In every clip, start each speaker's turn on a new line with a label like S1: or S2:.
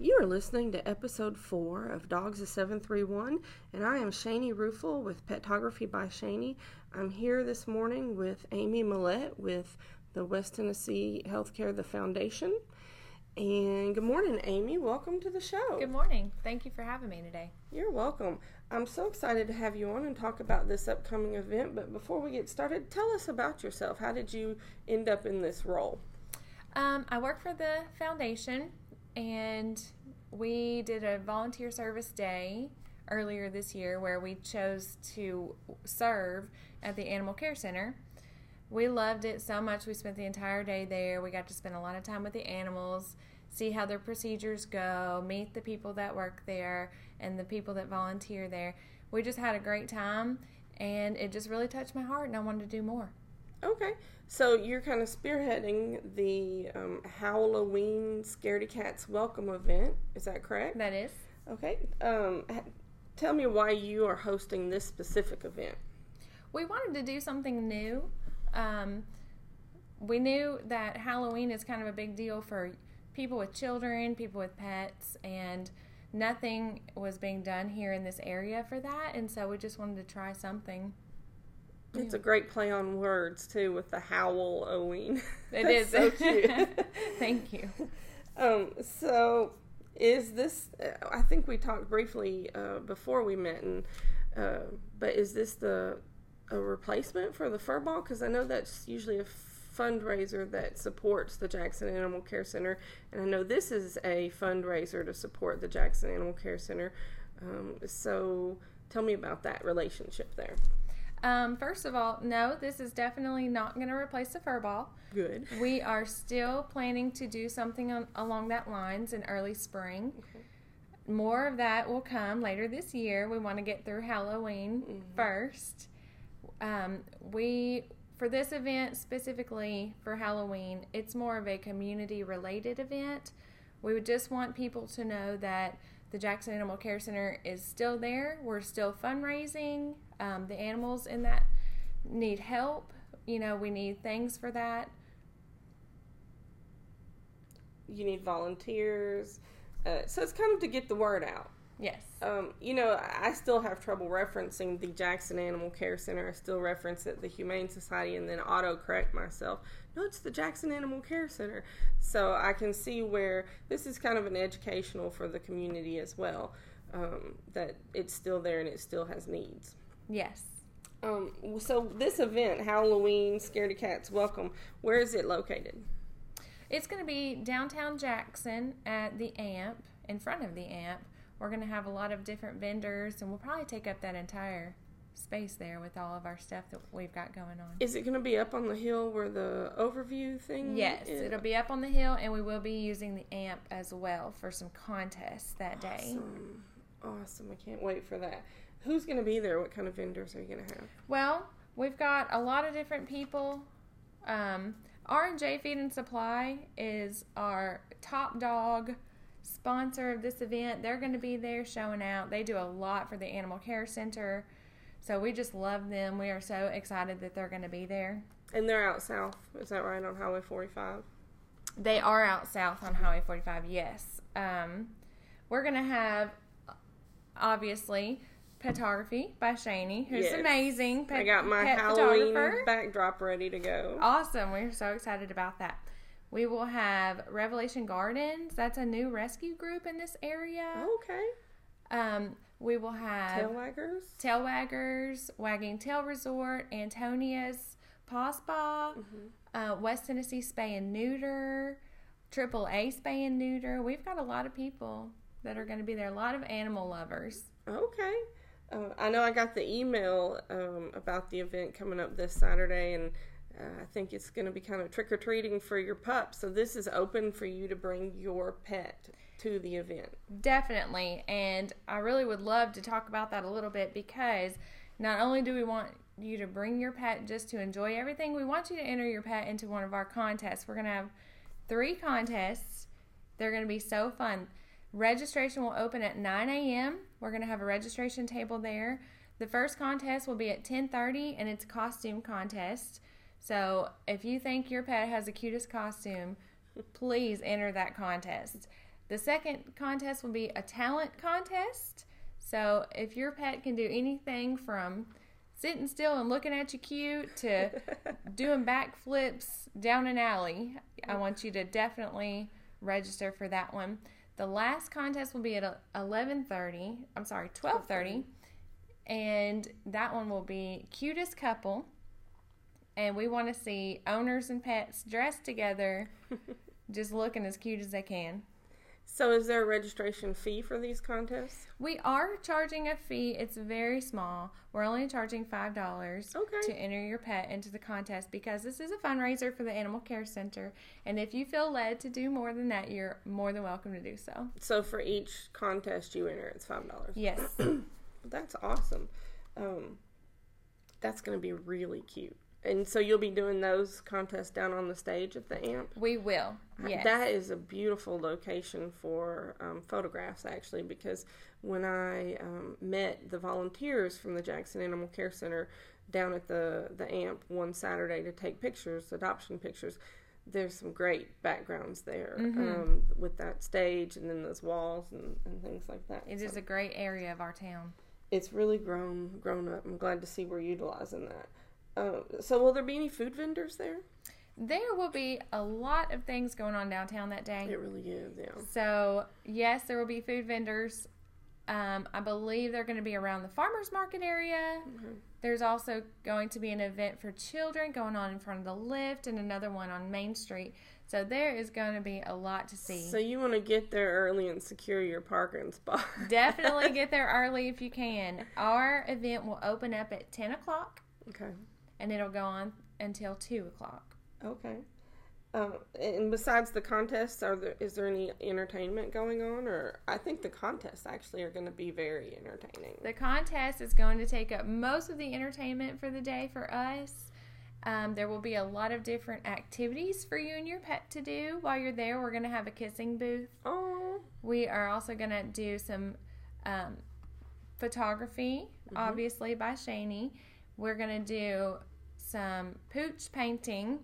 S1: You are listening to episode four of Dogs of 731, and I am Shani Ruffel with Petography by Shani. I'm here this morning with Amy Millette with the West Tennessee Healthcare the Foundation. And good morning, Amy. Welcome to the show.
S2: Good morning. Thank you for having me today.
S1: You're welcome. I'm so excited to have you on and talk about this upcoming event. But before we get started, tell us about yourself. How did you end up in this role?
S2: Um, I work for the foundation, and we did a volunteer service day earlier this year where we chose to serve at the Animal Care Center. We loved it so much. We spent the entire day there. We got to spend a lot of time with the animals, see how their procedures go, meet the people that work there and the people that volunteer there. We just had a great time and it just really touched my heart and I wanted to do more.
S1: Okay, so you're kind of spearheading the um, Halloween Scaredy Cats Welcome event. Is that correct?
S2: That is.
S1: Okay. Um, tell me why you are hosting this specific event.
S2: We wanted to do something new. Um, we knew that Halloween is kind of a big deal for people with children, people with pets, and nothing was being done here in this area for that. And so we just wanted to try something.
S1: It's a great play on words too with the howl Oween.
S2: It is
S1: so cute.
S2: Thank you.
S1: Um, so is this? I think we talked briefly uh, before we met, and uh, but is this the a replacement for the fur ball? Because I know that's usually a fundraiser that supports the Jackson Animal Care Center, and I know this is a fundraiser to support the Jackson Animal Care Center. Um, so tell me about that relationship there.
S2: Um, first of all, no, this is definitely not going to replace the fur ball.
S1: Good.
S2: We are still planning to do something on, along that lines in early spring. Okay. More of that will come later this year. We want to get through Halloween mm-hmm. first. Um, we for this event specifically for Halloween, it's more of a community related event. We would just want people to know that the Jackson Animal Care Center is still there. We're still fundraising. Um, the animals in that need help. You know, we need things for that.
S1: You need volunteers. Uh, so it's kind of to get the word out.
S2: Yes.
S1: Um, you know, I still have trouble referencing the Jackson Animal Care Center. I still reference it, the Humane Society, and then auto correct myself. No, it's the Jackson Animal Care Center. So I can see where this is kind of an educational for the community as well. Um, that it's still there and it still has needs.
S2: Yes.
S1: Um, so this event, Halloween Scaredy Cats Welcome, where is it located?
S2: It's going to be downtown Jackson at the AMP, in front of the AMP. We're going to have a lot of different vendors, and we'll probably take up that entire space there with all of our stuff that we've got going on.
S1: Is it going to be up on the hill where the overview thing?
S2: Yes, is? it'll be up on the hill, and we will be using the AMP as well for some contests that day.
S1: Awesome. Awesome. I can't wait for that. Who's going to be there? What kind of vendors are you going to have?
S2: Well, we've got a lot of different people. Um, R&J Feed and Supply is our top dog sponsor of this event. They're going to be there showing out. They do a lot for the Animal Care Center. So we just love them. We are so excited that they're going to be there.
S1: And they're out south. Is that right on Highway 45?
S2: They are out south on Highway 45, yes. Um, we're going to have, obviously, Petography by Shani, who's yes. amazing.
S1: Pet, I got my Halloween backdrop ready to go.
S2: Awesome. We're so excited about that. We will have Revelation Gardens. That's a new rescue group in this area.
S1: Okay.
S2: Um, we will have
S1: tail waggers,
S2: tail waggers, wagging tail resort, Antonia's paw spa, mm-hmm. uh, West Tennessee spay and neuter, Triple A spay and neuter. We've got a lot of people that are going to be there. A lot of animal lovers.
S1: Okay. Uh, I know I got the email um, about the event coming up this Saturday, and uh, I think it's going to be kind of trick or treating for your pup. So this is open for you to bring your pet to the event.
S2: Definitely. And I really would love to talk about that a little bit because not only do we want you to bring your pet just to enjoy everything, we want you to enter your pet into one of our contests. We're going to have three contests. They're going to be so fun. Registration will open at 9 a.m. We're going to have a registration table there. The first contest will be at 10:30 and it's a costume contest. So, if you think your pet has the cutest costume, please enter that contest. The second contest will be a talent contest. So if your pet can do anything from sitting still and looking at you cute to doing backflips down an alley, I want you to definitely register for that one. The last contest will be at uh, 11:30. I'm sorry, 12:30. And that one will be cutest couple. And we want to see owners and pets dressed together just looking as cute as they can.
S1: So, is there a registration fee for these contests?
S2: We are charging a fee. It's very small. We're only charging five dollars
S1: Okay.
S2: to enter your pet into the contest because this is a fundraiser for the Animal Care Center. And if you feel led to do more than that, you're more than welcome to do so.
S1: So, for each contest you enter, it's five dollars.
S2: Yes,
S1: That's awesome. Um, that's going to be really cute. And so you'll be doing those contests down on the stage at the AMP.
S2: we will. Yes.
S1: That is a beautiful location for um, photographs, actually, because when I um, met the volunteers from the Jackson Animal Care Center down at the, the AMP one Saturday to take pictures, adoption pictures, there's some great backgrounds there
S2: Mm-hmm.
S1: um, with that stage and then those walls and, and things like that.
S2: It
S1: So
S2: is a great area of our town.
S1: it's really grown grown up. I'm glad to see we're utilizing that. Uh, so, will there be any food vendors there?
S2: There will be a lot of things going on downtown that day.
S1: It really is, yeah.
S2: So, yes, there will be food vendors. Um, I believe they're going to be around the farmers market area. There's also going to be an event for children going on in front of the lift and another one on Main Street. So, there is going to be a lot to see.
S1: So you want to get there early and secure your parking spot.
S2: Definitely get there early if you can. Our event will open up at 10 o'clock
S1: okay.
S2: And it'll go on until 2 o'clock.
S1: Okay. Um, and besides the contests, are there is there any entertainment going on? Or I think the contests actually are going to be very entertaining.
S2: The contest is going to take up most of the entertainment for the day for us. Um, there will be a lot of different activities for you and your pet to do while you're there. We're going to have a kissing booth.
S1: Oh,
S2: We are also going to do some um, photography, obviously by Shani. We're going to do some pooch painting,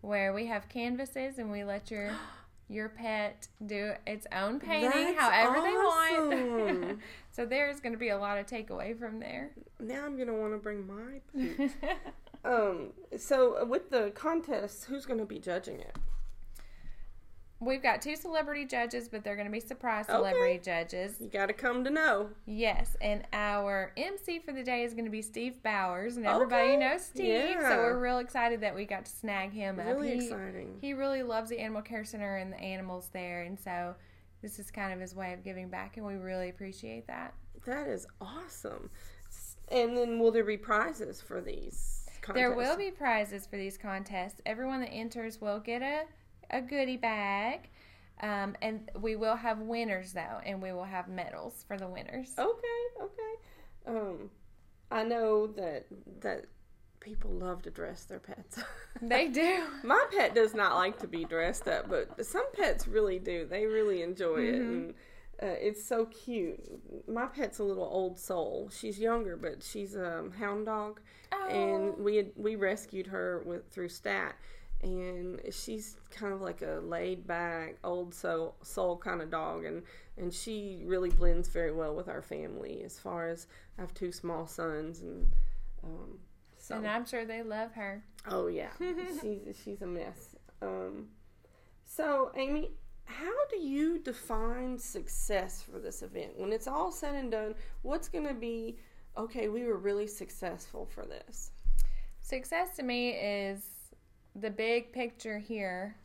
S2: where we have canvases and we let your your pet do its own painting
S1: That's
S2: however they want. so there's going to be a lot of takeaway from there.
S1: now I'm going to want to bring my. Poop. um. So with the contest, who's going to be judging it?
S2: We've got two celebrity judges, but they're going to be surprise
S1: Okay.
S2: celebrity judges.
S1: You got to come to know.
S2: Yes, and our MC for the day is going to be Steve Bowers, and everybody
S1: Okay.
S2: knows Steve,
S1: Yeah.
S2: so we're real excited that we got to snag him up.
S1: Really
S2: he,
S1: exciting.
S2: he really loves the animal care center and the animals there, and so this is kind of his way of giving back, and we really appreciate that.
S1: That is awesome. And then will there be prizes for these? Contests?
S2: There will be prizes for these contests. Everyone that enters will get a, a goodie bag. Um, and we will have winners though, and we will have medals for the winners.
S1: Okay, okay. Um, I know that that people love to dress their pets.
S2: They do.
S1: My pet does not like to be dressed up, but some pets really do. They really enjoy it,
S2: Mm-hmm.
S1: and uh, it's so cute. My pet's a little old soul. She's younger, but she's a hound dog,
S2: Oh.
S1: and we had, we rescued her with through Stat, and she's kind of like a laid back old soul soul kind of dog, and and she really blends very well with our family. As far as I have two small sons, and um, so
S2: And I'm sure they love her.
S1: Oh yeah, she's she's a mess. Um, so Amy, how do you define success for this event? When it's all said and done, what's going to be okay? We were really successful for this.
S2: Success to me is the big picture here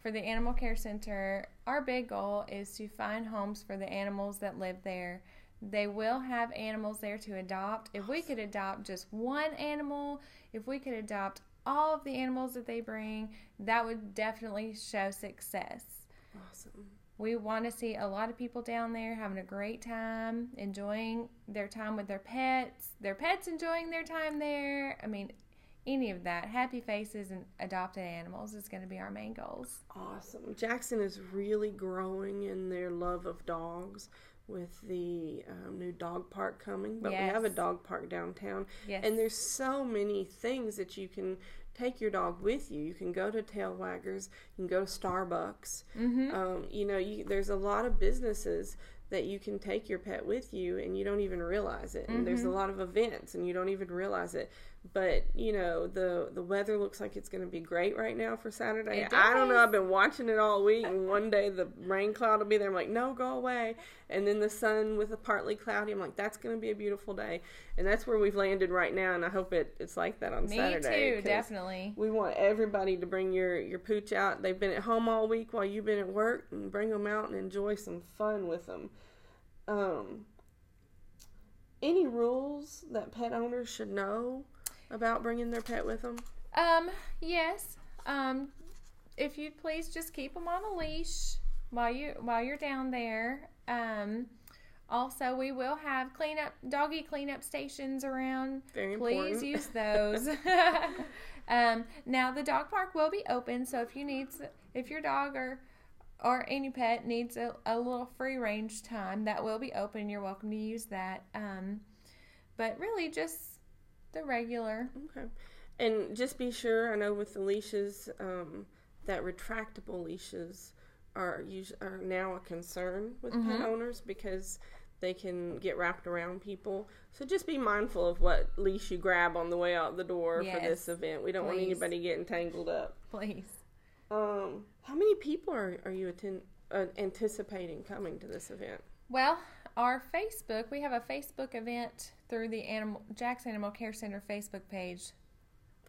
S2: for the Animal Care Center. Our big goal is to find homes for the animals that live there. They will have animals there to adopt. If we could adopt just one animal, if we could adopt all of the animals that they bring, that would definitely show success.
S1: Awesome.
S2: We want to see a lot of people down there having a great time, enjoying their time with their pets, their pets enjoying their time there. I mean, any of that. Happy faces and adopted animals is going to be our main goals.
S1: Awesome. Jackson is really growing in their love of dogs with the um, new dog park coming. But we have a dog park downtown.
S2: Yes.
S1: And there's so many things that you can take your dog with you. You can go to tail waggers, you can go to Starbucks.
S2: Mm-hmm.
S1: Um, you know, you, there's a lot of businesses that you can take your pet with you and you don't even realize it. And there's a lot of events and you don't even realize it. But you know, the the weather looks like it's going to be great right now for Saturday. I don't know. I've been watching it all week, and one day the rain cloud will be there. I'm like, no, go away. And then the sun with a partly cloudy. I'm like, that's going to be a beautiful day. And that's where we've landed right now. And I hope it, it's like that on Saturday.
S2: Me
S1: Saturday.
S2: too,
S1: 'cause
S2: definitely.
S1: We want everybody to bring your your pooch out. They've been at home all week while you've been at work, and bring them out and enjoy some fun with them. Um, any rules that pet owners should know about bringing their pet with them?
S2: Um, yes. Um, if you'd please just keep them on a leash while you while you're down there. Um, also, we will have cleanup doggy cleanup stations around.
S1: Very
S2: Please
S1: important.
S2: use those. um, now the dog park will be open, so if you need if your dog or or any pet needs a, a little free range time, that will be open. You're welcome to use that. Um, but really, just the regular.
S1: Okay. And just be sure, I know with the leashes, um, that retractable leashes are usually, are now a concern with pet owners because they can get wrapped around people. So just be mindful of what leash you grab on the way out the door for this event. We don't want anybody getting tangled up.
S2: Please.
S1: Um, how many people are, are you attend, uh, anticipating coming to this event?
S2: Well, our Facebook, we have a Facebook event through the Animal Jack's Animal Care Center Facebook page,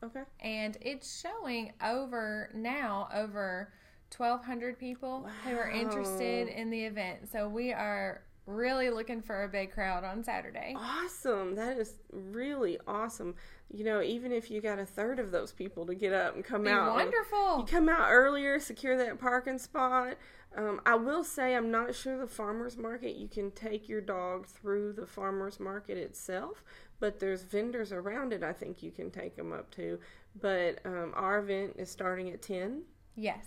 S1: Okay.
S2: and it's showing over now over 1,200 people who are interested in the event. So we are really looking for a big crowd on Saturday.
S1: Awesome. That is really awesome. You know, even if you got a third of those people to get up and come
S2: Be
S1: out.
S2: wonderful.
S1: You come out earlier, secure that parking spot. Um, I will say, I'm not sure the farmer's market, you can take your dog through the farmer's market itself, but there's vendors around it I think you can take them up to. But um, our event is starting at 10.
S2: Yes.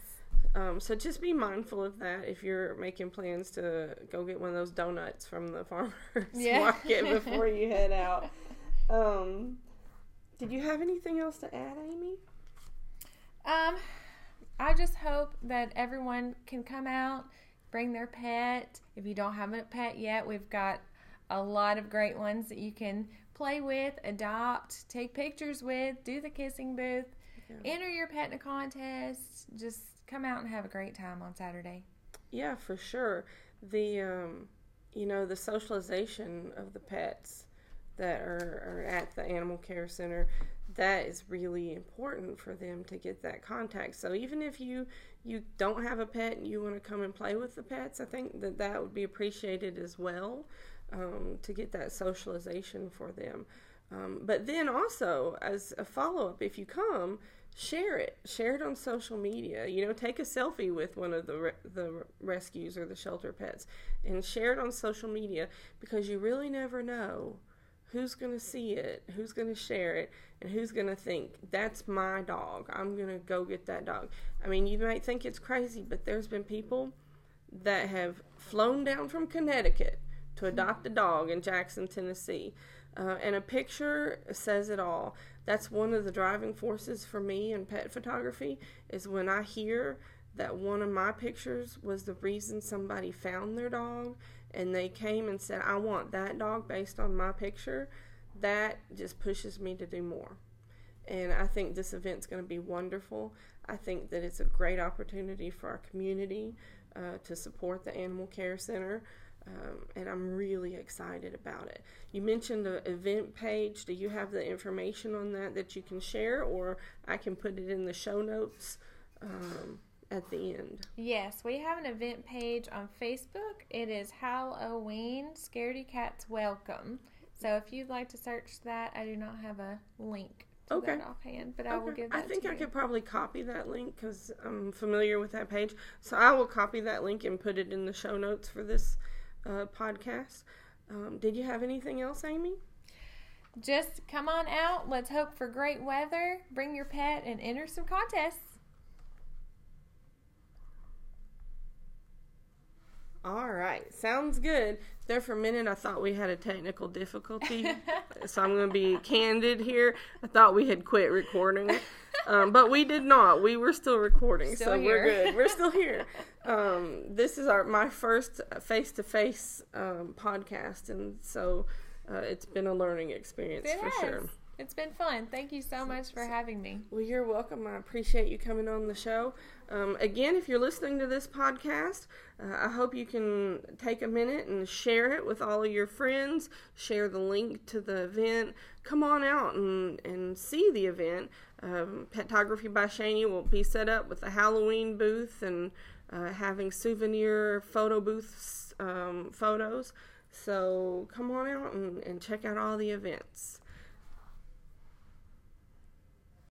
S1: Um, so just be mindful of that if you're making plans to go get one of those donuts from the farmer's
S2: Yeah.
S1: market before you head out. Um, did you have anything else to add, Amy?
S2: Um, I just hope that everyone can come out, bring their pet. If you don't have a pet yet, we've got a lot of great ones that you can play with, adopt, take pictures with, do the kissing booth,
S1: Yeah.
S2: enter your pet in a contest. Just come out and have a great time on Saturday.
S1: Yeah, for sure. The um, you know the socialization of the pets that are, are at the animal care center that is really important for them to get that contact. So even if you you don't have a pet and you want to come and play with the pets, I think that that would be appreciated as well um, to get that socialization for them. Um, but then also as a follow up, if you come, share it. Share it on social media. You know, take a selfie with one of the re- the rescues or the shelter pets, and share it on social media because you really never know who's going to see it, who's going to share it, and who's going to think that's my dog. I'm going to go get that dog. I mean, you might think it's crazy, but there's been people that have flown down from Connecticut to adopt a dog in Jackson, Tennessee. Uh, and a picture says it all. That's one of the driving forces for me in pet photography is when I hear that one of my pictures was the reason somebody found their dog and they came and said, I want that dog based on my picture. That just pushes me to do more. And I think this event's going to be wonderful. I think that it's a great opportunity for our community uh, to support the Animal Care Center. Um, and I'm really excited about it. You mentioned the event page. Do you have the information on that that you can share, or I can put it in the show notes um, at the end?
S2: Yes, we have an event page on Facebook. It is Halloween Scaredy Cats Welcome. So if you'd like to search that, I do not have a link
S1: Okay.
S2: that offhand, but I will give that
S1: I think I
S2: you.
S1: could probably copy that link because I'm familiar with that page. So I will copy that link and put it in the show notes for this uh, podcast. Um, did you have anything else, Amy?
S2: Just come on out. Let's hope for great weather. Bring your pet and enter some contests.
S1: All right, sounds good. There for a minute, I thought we had a technical difficulty, so I'm going to be candid here. I thought we had quit recording, um, but we did not. We were still recording,
S2: Still
S1: so we're good. We're still here. Um, this is our my first face to face podcast, and so uh, it's been a learning experience
S2: It
S1: for
S2: has.
S1: sure.
S2: It's been fun. Thank you so much for having me.
S1: Well, you're welcome. I appreciate you coming on the show. Um, again, if you're listening to this podcast, uh, I hope you can take a minute and share it with all of your friends. Share the link to the event. Come on out and, and see the event. Um, Petography by Shani will be set up with a Halloween booth and uh, having souvenir photo booths um, photos. So come on out and, and check out all the events.